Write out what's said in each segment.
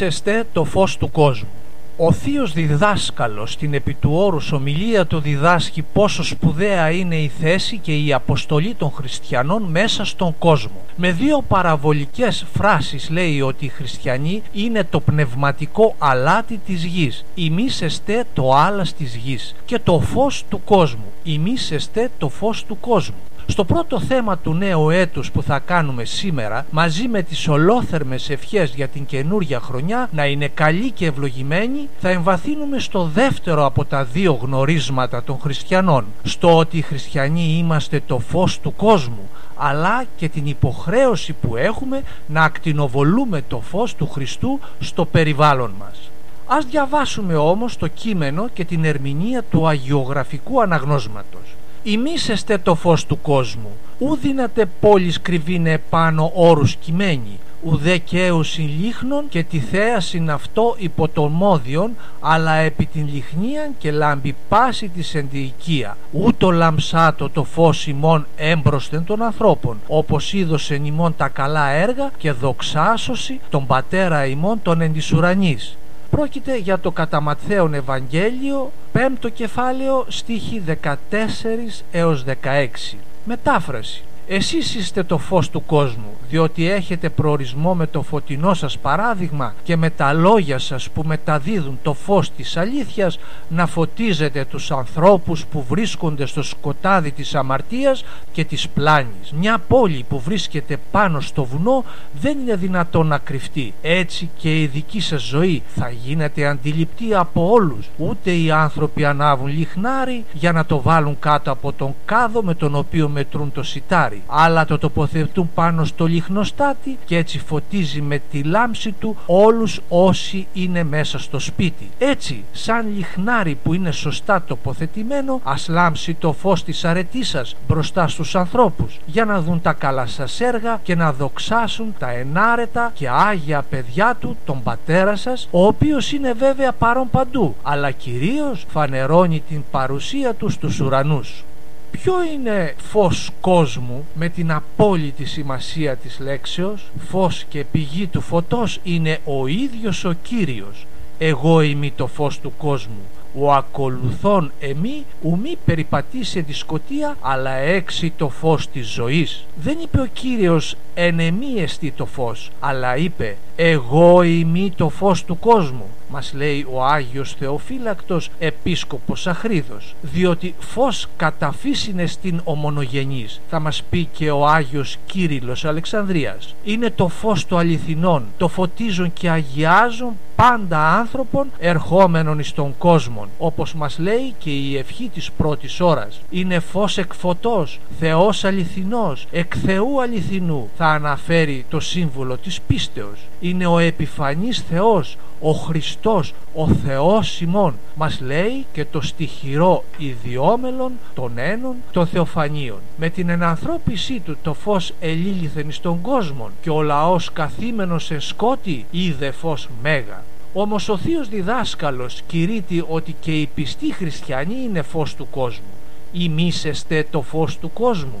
Ημίσεστε το φως του κόσμου. Ο θείος διδάσκαλος στην επί του όρους ομιλία του διδάσκει πόσο σπουδαία είναι η θέση και η αποστολή των χριστιανών μέσα στον κόσμο. Με δύο παραβολικές φράσεις λέει ότι οι χριστιανοί είναι το πνευματικό αλάτι της γης. Ημίσεστε το άλας της γης και το φως του κόσμου. Ημίσεστε το φως του κόσμου. Στο πρώτο θέμα του νέου έτους που θα κάνουμε σήμερα, μαζί με τις ολόθερμες ευχές για την καινούρια χρονιά να είναι καλή και ευλογημένη, θα εμβαθύνουμε στο δεύτερο από τα δύο γνωρίσματα των χριστιανών, στο ότι οι χριστιανοί είμαστε το φως του κόσμου, αλλά και την υποχρέωση που έχουμε να ακτινοβολούμε το φως του Χριστού στο περιβάλλον μας. Ας διαβάσουμε όμως το κείμενο και την ερμηνεία του αγιογραφικού αναγνώσματος ημίσεστε το φως του κόσμου, ου δύνατε πόλης κρυβήνε επάνω όρους κειμένη, ουδέ καίους λίχνων και τη θέασιν αυτό υπό τον μόδιον, αλλά επί την λιχνίαν και λάμπει πάση της ενδιοικία, ούτω λαμψάτο το φως ημών έμπροσθεν των ανθρώπων, όπως είδωσεν ημών τα καλά έργα και δοξάσωση τον πατέρα ημών των εντισουρανής. Πρόκειται για το κατά Ματθαίον Ευαγγέλιο, πέμπτο κεφάλαιο, στίχη 14 έως 16. Μετάφραση εσείς είστε το φως του κόσμου, διότι έχετε προορισμό με το φωτεινό σας παράδειγμα και με τα λόγια σας που μεταδίδουν το φως της αλήθειας να φωτίζετε τους ανθρώπους που βρίσκονται στο σκοτάδι της αμαρτίας και της πλάνης. Μια πόλη που βρίσκεται πάνω στο βουνό δεν είναι δυνατόν να κρυφτεί. Έτσι και η δική σας ζωή θα γίνεται αντιληπτή από όλους. Ούτε οι άνθρωποι ανάβουν λιχνάρι για να το βάλουν κάτω από τον κάδο με τον οποίο μετρούν το σιτάρι αλλά το τοποθετούν πάνω στο λιχνοστάτη και έτσι φωτίζει με τη λάμψη του όλους όσοι είναι μέσα στο σπίτι. Έτσι, σαν λιχνάρι που είναι σωστά τοποθετημένο, ας λάμψει το φως της αρετής σας μπροστά στους ανθρώπους για να δουν τα καλά σας έργα και να δοξάσουν τα ενάρετα και άγια παιδιά του, τον πατέρα σας, ο οποίος είναι βέβαια παρόν παντού, αλλά κυρίως φανερώνει την παρουσία του στους ουρανούς. Ποιο είναι φως κόσμου με την απόλυτη σημασία της λέξεως φως και πηγή του φωτός είναι ο ίδιος ο Κύριος εγώ είμαι το φως του κόσμου ο ακολουθών εμεί ουμή περιπατεί σε τη σκοτία αλλά έξι το φως της ζωής. Δεν είπε ο Κύριος εν εστί το φως αλλά είπε εγώ είμαι το φως του κόσμου μας λέει ο Άγιος Θεοφύλακτος Επίσκοπος Αχρίδος. Διότι φως καταφύσινε στην ομονογενής θα μας πει και ο Άγιος Κύριλλος Αλεξανδρίας. Είναι το φως του αληθινών το φωτίζουν και αγιάζουν πάντα άνθρωπον ερχόμενων εις τον κόσμο όπως μας λέει και η ευχή της πρώτης ώρας είναι φως εκ φωτός Θεός αληθινός εκ Θεού αληθινού θα αναφέρει το σύμβολο της πίστεως. Είναι ο επιφανής Θεός ο Χριστός, ο Θεός ημών μας λέει και το στοιχειρό ιδιόμελον των ένων των θεοφανίων. Με την ενανθρώπισή του το φως ελίληθεν στον κόσμο και ο λαός καθήμενος σε σκότη είδε φως μέγα όμως ο Θείος Διδάσκαλος κηρύττει ότι και οι πιστοί χριστιανοί είναι φως του κόσμου. Ημίσεστε το φως του κόσμου.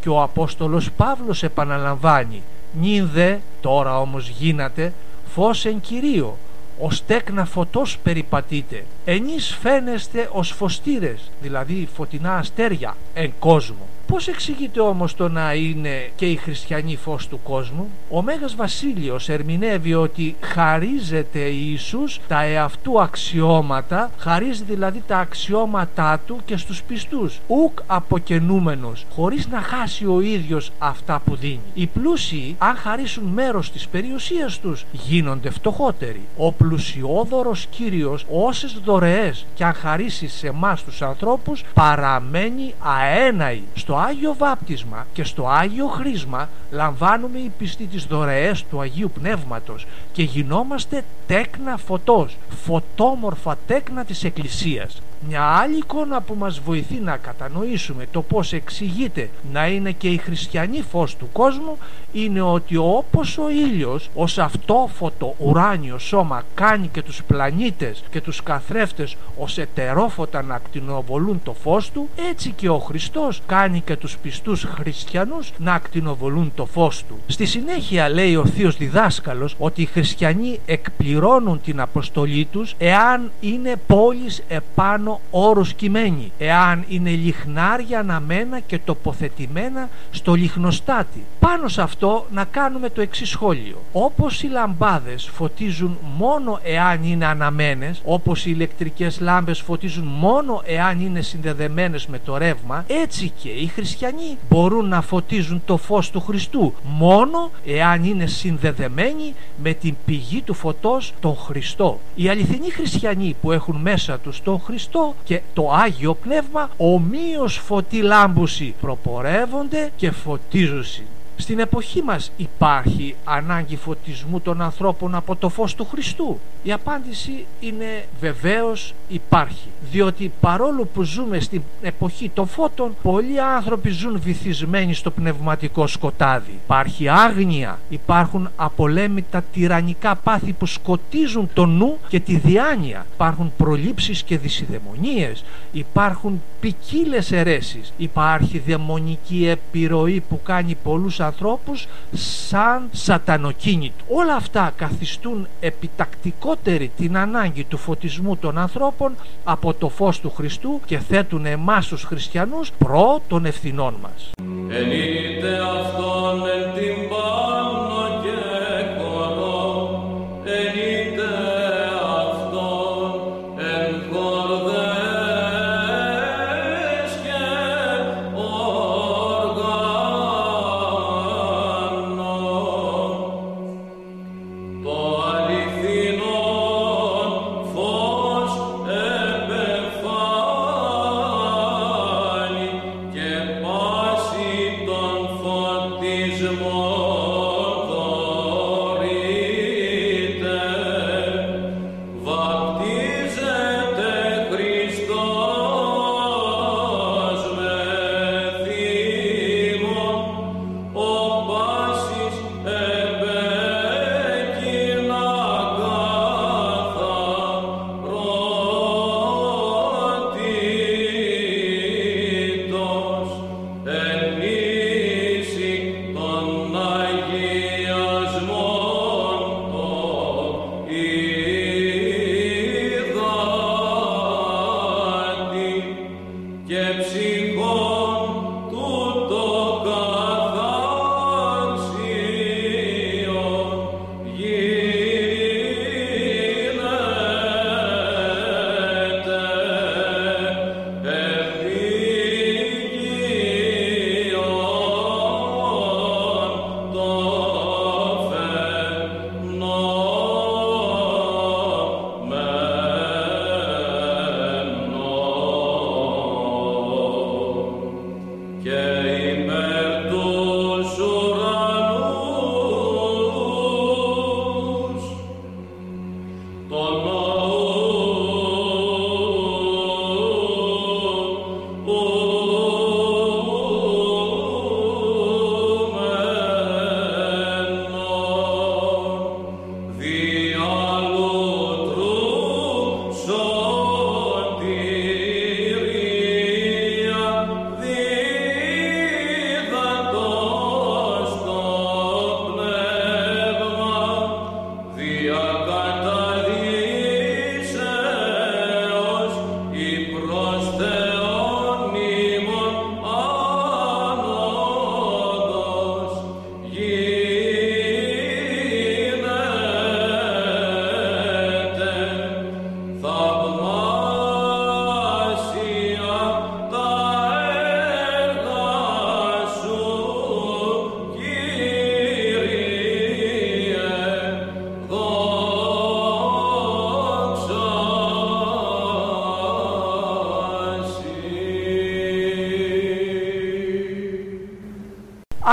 Και ο Απόστολος Παύλος επαναλαμβάνει νυν δε τώρα όμως γίνατε φως εν Κυρίω ως τέκνα φωτός περιπατείτε ενείς φαίνεστε ως φωστήρες δηλαδή φωτεινά αστέρια εν κόσμο Πώς εξηγείται όμως το να είναι και οι χριστιανοί φως του κόσμου; Ο Μέγας Βασίλειος ερμηνεύει ότι χαρίζεται Ιησούς τα εαυτού αξιώματα, χαρίζει δηλαδή τα αξιώματά του και στους πιστούς. Ουκ αποκαινούμενος, χωρίς να χάσει ο ίδιος αυτά που δίνει. Οι πλούσιοι, αν χαρίσουν μέρος της περιουσίας τους, γίνονται φτωχότεροι. Ο πλουσιόδωρος Κύριος όσες δωρεές και αν χαρίσει σε εμάς τους ανθρώπους παραμένει αέναη στο Άγιο Βάπτισμα και στο Άγιο Χρίσμα λαμβάνουμε οι πιστοί τις δωρεές του Αγίου Πνεύματος και γινόμαστε τέκνα φωτός, φωτόμορφα τέκνα της Εκκλησίας. Μια άλλη εικόνα που μας βοηθεί να κατανοήσουμε το πώς εξηγείται να είναι και η χριστιανή φως του κόσμου είναι ότι όπως ο ήλιος ως αυτόφωτο ουράνιο σώμα κάνει και τους πλανήτες και τους καθρέφτες ως ετερόφωτα να ακτινοβολούν το φως του έτσι και ο Χριστός κάνει και τους πιστούς χριστιανούς να ακτινοβολούν το φως του. Στη συνέχεια λέει ο Θείος Διδάσκαλος ότι οι χριστιανοί εκπληρώνουν την αποστολή τους εάν είναι πόλεις επάνω όρους κειμένοι, εάν είναι λιχνάρια αναμένα και τοποθετημένα στο λιχνοστάτη. Πάνω σε αυτό να κάνουμε το εξής σχόλιο. Όπως οι λαμπάδες φωτίζουν μόνο εάν είναι αναμένες, όπως οι ηλεκτρικές λάμπες φωτίζουν μόνο εάν είναι συνδεδεμένες με το ρεύμα, έτσι και οι χριστιανοί μπορούν να φωτίζουν το φως του Χριστού μόνο εάν είναι συνδεδεμένοι με την πηγή του φωτός τον Χριστό. Οι αληθινοί χριστιανοί που έχουν μέσα τους τον Χριστό και το Άγιο Πνεύμα ομοίως φωτί λάμπουση προπορεύονται και φωτίζουσι. Στην εποχή μας υπάρχει ανάγκη φωτισμού των ανθρώπων από το φως του Χριστού. Η απάντηση είναι βεβαίως υπάρχει. Διότι παρόλο που ζούμε στην εποχή των φώτων, πολλοί άνθρωποι ζουν βυθισμένοι στο πνευματικό σκοτάδι. Υπάρχει άγνοια, υπάρχουν απολέμητα τυραννικά πάθη που σκοτίζουν το νου και τη διάνοια. Υπάρχουν προλήψεις και δυσιδαιμονίες, υπάρχουν ποικίλες αιρέσεις, υπάρχει δαιμονική επιρροή που κάνει πολλούς ανθρώπους σαν σατανοκίνητο. Όλα αυτά καθιστούν επιτακτικότερη την ανάγκη του φωτισμού των ανθρώπων από το φως του Χριστού και θέτουν εμάς τους χριστιανούς προ των ευθυνών μας. αυτόν εν την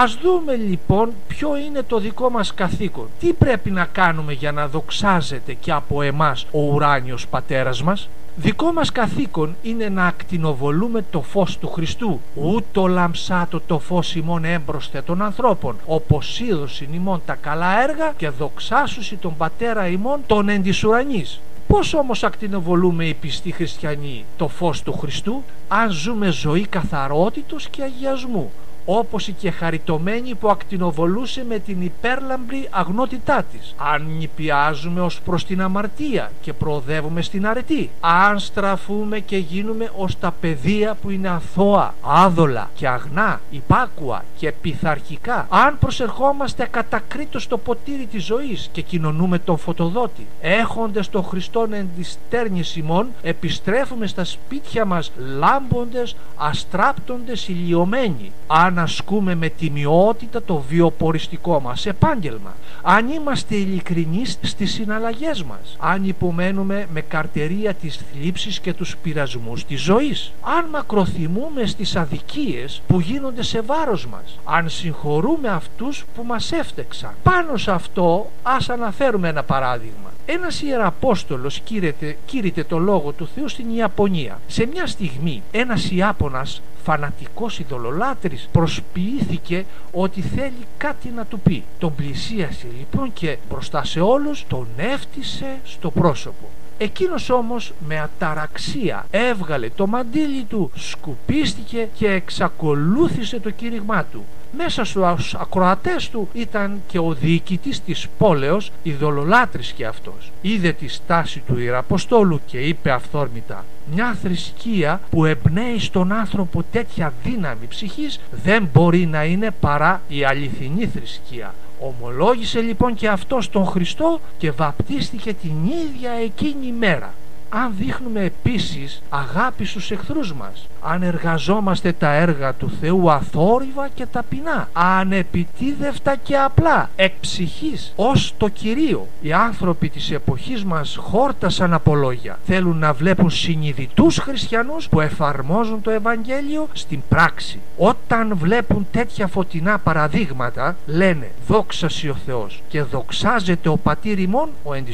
Ας δούμε λοιπόν ποιο είναι το δικό μας καθήκον. Τι πρέπει να κάνουμε για να δοξάζεται και από εμάς ο ουράνιος πατέρας μας; Δικό μας καθήκον είναι να ακτινοβολούμε το φως του Χριστού, ούτω λαμψάτο το φως ημών έμπροσθε των ανθρώπων, όπως είδωσιν ημών τα καλά έργα και δοξάσουσι τον Πατέρα ημών τον εν της ουρανής. Πώς όμως ακτινοβολούμε οι πιστοί χριστιανοί το φως του Χριστού, αν ζούμε ζωή καθαρότητος και αγιασμού, όπως η και χαριτωμένη που ακτινοβολούσε με την υπέρλαμπρη αγνότητά της. Αν νηπιάζουμε ως προς την αμαρτία και προοδεύουμε στην αρετή. Αν στραφούμε και γίνουμε ως τα παιδεία που είναι αθώα, άδολα και αγνά, υπάκουα και πειθαρχικά. Αν προσερχόμαστε κατακρίτως στο ποτήρι της ζωής και κοινωνούμε τον φωτοδότη. Έχοντες τον Χριστόν εν της τέρνης ημών, επιστρέφουμε στα σπίτια μας λάμποντες, αστράπτοντες, ηλιωμένοι. Αν ασκούμε με τιμιότητα το βιοποριστικό μας επάγγελμα, αν είμαστε ειλικρινεί στις συναλλαγές μας, αν υπομένουμε με καρτερία τις θλίψεις και τους πειρασμούς της ζωής, αν μακροθυμούμε στις αδικίες που γίνονται σε βάρος μας, αν συγχωρούμε αυτούς που μας έφτεξαν. Πάνω σε αυτό ας αναφέρουμε ένα παράδειγμα. Ένας ιεραπόστολος κήρυτε, κήρυτε το λόγο του Θεού στην Ιαπωνία. Σε μια στιγμή ένας Ιάπωνας φανατικός ειδωλολάτρης προσποιήθηκε ότι θέλει κάτι να του πει. Τον πλησίασε λοιπόν και μπροστά σε όλους τον έφτισε στο πρόσωπο. Εκείνος όμως με αταραξία έβγαλε το μαντίλι του, σκουπίστηκε και εξακολούθησε το κήρυγμά του μέσα στους ακροατές του ήταν και ο διοικητής της πόλεως ειδωλολάτρης και αυτός. Είδε τη στάση του Ιεραποστόλου και είπε αυθόρμητα μια θρησκεία που εμπνέει στον άνθρωπο τέτοια δύναμη ψυχής δεν μπορεί να είναι παρά η αληθινή θρησκεία Ομολόγησε λοιπόν και αυτός τον Χριστό και βαπτίστηκε την ίδια εκείνη μέρα αν δείχνουμε επίσης αγάπη στους εχθρούς μας, αν εργαζόμαστε τα έργα του Θεού αθόρυβα και ταπεινά, ανεπιτίδευτα και απλά, εκ ψυχής, ως το Κυρίο. Οι άνθρωποι της εποχής μας χόρτασαν από λόγια. Θέλουν να βλέπουν συνειδητούς χριστιανούς που εφαρμόζουν το Ευαγγέλιο στην πράξη. Όταν βλέπουν τέτοια φωτεινά παραδείγματα, λένε «Δόξαση ο Θεός» και «Δοξάζεται ο πατήρ ημών ο εν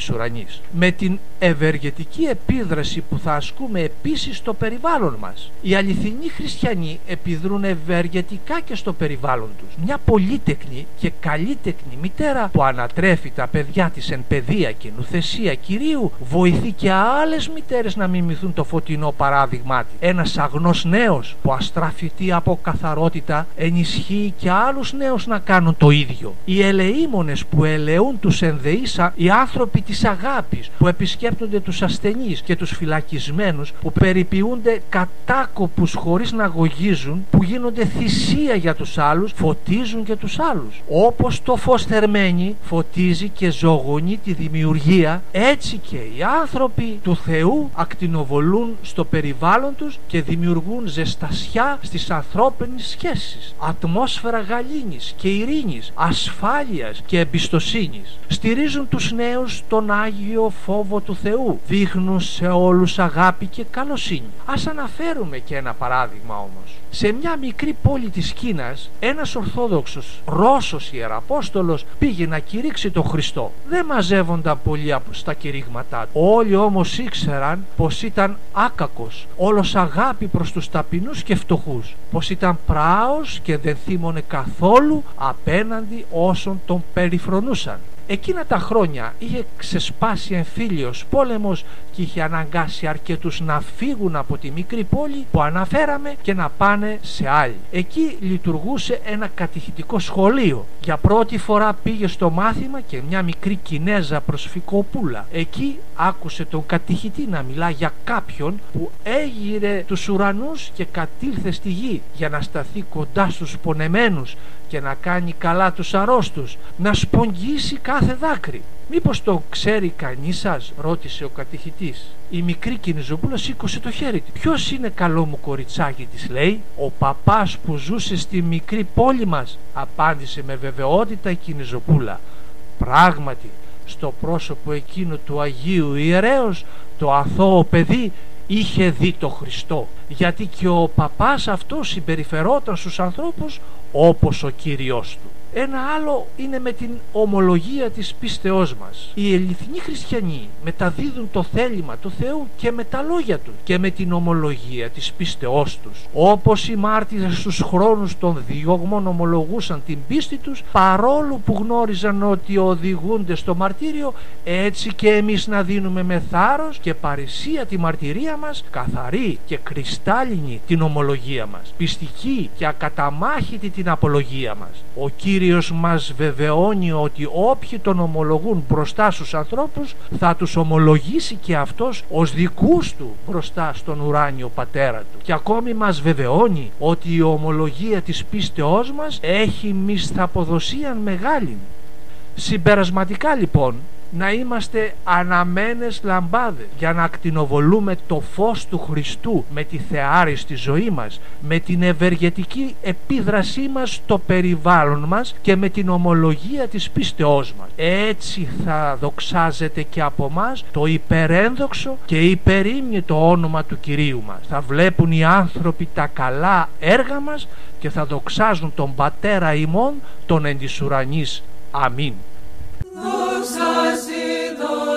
Με την ευεργετική επίδραση που θα ασκούμε επίσης στο περιβάλλον μας. Οι αληθινοί χριστιανοί επιδρούν ευεργετικά και στο περιβάλλον τους. Μια πολύτεκνη και καλύτεκνη μητέρα που ανατρέφει τα παιδιά της εν παιδεία και νουθεσία Κυρίου βοηθεί και άλλες μητέρες να μιμηθούν το φωτεινό παράδειγμά της. Ένας αγνός νέος που αστραφητεί από καθαρότητα ενισχύει και άλλους νέους να κάνουν το ίδιο. Οι ελεήμονες που ελεούν τους ενδεήσα, οι άνθρωποι της αγάπης που επισκέπτονται τους ασθενείς και τους φυλακισμένους που περιποιούνται κατάκοπους χωρίς να αγωγίζουν που γίνονται θυσία για τους άλλους φωτίζουν και τους άλλους. Όπως το φως θερμένη φωτίζει και ζωγονεί τη δημιουργία έτσι και οι άνθρωποι του Θεού ακτινοβολούν στο περιβάλλον τους και δημιουργούν ζεστασιά στις ανθρώπινες σχέσεις. Ατμόσφαιρα γαλήνης και ειρήνης ασφάλειας και εμπιστοσύνης. Στηρίζουν τους νέους τον Άγιο φόβο του Θεού δείχνουν σε όλους αγάπη και καλοσύνη. Ας αναφέρουμε και ένα παράδειγμα όμως. Σε μια μικρή πόλη της Κίνας ένας Ορθόδοξος Ρώσος Ιεραπόστολος πήγε να κηρύξει τον Χριστό. Δεν μαζεύονταν πολλοί στα κηρύγματά του. Όλοι όμως ήξεραν πως ήταν άκακος, όλος αγάπη προς τους ταπεινούς και φτωχούς. Πως ήταν πράος και δεν θύμωνε καθόλου απέναντι όσων τον περιφρονούσαν. Εκείνα τα χρόνια είχε ξεσπάσει εμφύλιος πόλεμος και είχε αναγκάσει αρκετούς να φύγουν από τη μικρή πόλη που αναφέραμε και να πάνε σε άλλη. Εκεί λειτουργούσε ένα κατηχητικό σχολείο. Για πρώτη φορά πήγε στο μάθημα και μια μικρή Κινέζα προσφικοπούλα. Εκεί άκουσε τον κατηχητή να μιλά για κάποιον που έγειρε τους ουρανούς και κατήλθε στη γη για να σταθεί κοντά στους πονεμένους και να κάνει καλά τους αρρώστους, να σπογγίσει κάθε δάκρυ. Μήπως το ξέρει κανείς σας, ρώτησε ο κατηχητής. Η μικρή Κινηζοπούλα σήκωσε το χέρι της. Ποιος είναι καλό μου κοριτσάκι της λέει. Ο παπάς που ζούσε στη μικρή πόλη μας, απάντησε με βεβαιότητα η Κινηζοπούλα. Πράγματι, στο πρόσωπο εκείνο του Αγίου Ιερέως, το αθώο παιδί είχε δει το Χριστό γιατί και ο παπάς αυτός συμπεριφερόταν στους ανθρώπους όπως ο Κύριος του. Ένα άλλο είναι με την ομολογία της πίστεώς μας. Οι αληθινοί χριστιανοί μεταδίδουν το θέλημα του Θεού και με τα λόγια τους και με την ομολογία της πίστεώς τους. Όπως οι μάρτυρες στους χρόνους των διωγμών ομολογούσαν την πίστη τους παρόλο που γνώριζαν ότι οδηγούνται στο μαρτύριο έτσι και εμείς να δίνουμε με θάρρος και παρησία τη μαρτυρία μας καθαρή και κρυστάλλινη την ομολογία μας πιστική και ακαταμάχητη την απολογία μας. Ο Κύριος μας βεβαιώνει ότι όποιοι τον ομολογούν μπροστά στους ανθρώπους θα τους ομολογήσει και αυτός ως δικούς του μπροστά στον ουράνιο πατέρα του. Και ακόμη μας βεβαιώνει ότι η ομολογία της πίστεώς μας έχει μισθαποδοσία μεγάλη. Συμπερασματικά λοιπόν να είμαστε αναμένες λαμπάδες για να ακτινοβολούμε το φως του Χριστού με τη θεάρη στη ζωή μας, με την ευεργετική επίδρασή μας στο περιβάλλον μας και με την ομολογία της πίστεώς μας. Έτσι θα δοξάζεται και από μας το υπερένδοξο και υπερήμνητο όνομα του Κυρίου μας. Θα βλέπουν οι άνθρωποι τα καλά έργα μας και θα δοξάζουν τον Πατέρα ημών τον εν Αμήν. Nos ha sido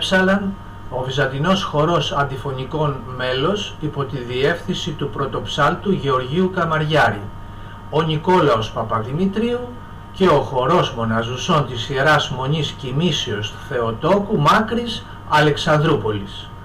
Έψαλαν ο Βυζαντινός χορός αντιφωνικών μέλος υπό τη διεύθυνση του πρωτοψάλτου Γεωργίου Καμαριάρη, ο Νικόλαος Παπαδημητρίου και ο χορός μοναζουσών της Ιεράς Μονής Κοιμήσεως του Θεοτόκου Μάκρης Αλεξανδρούπολης.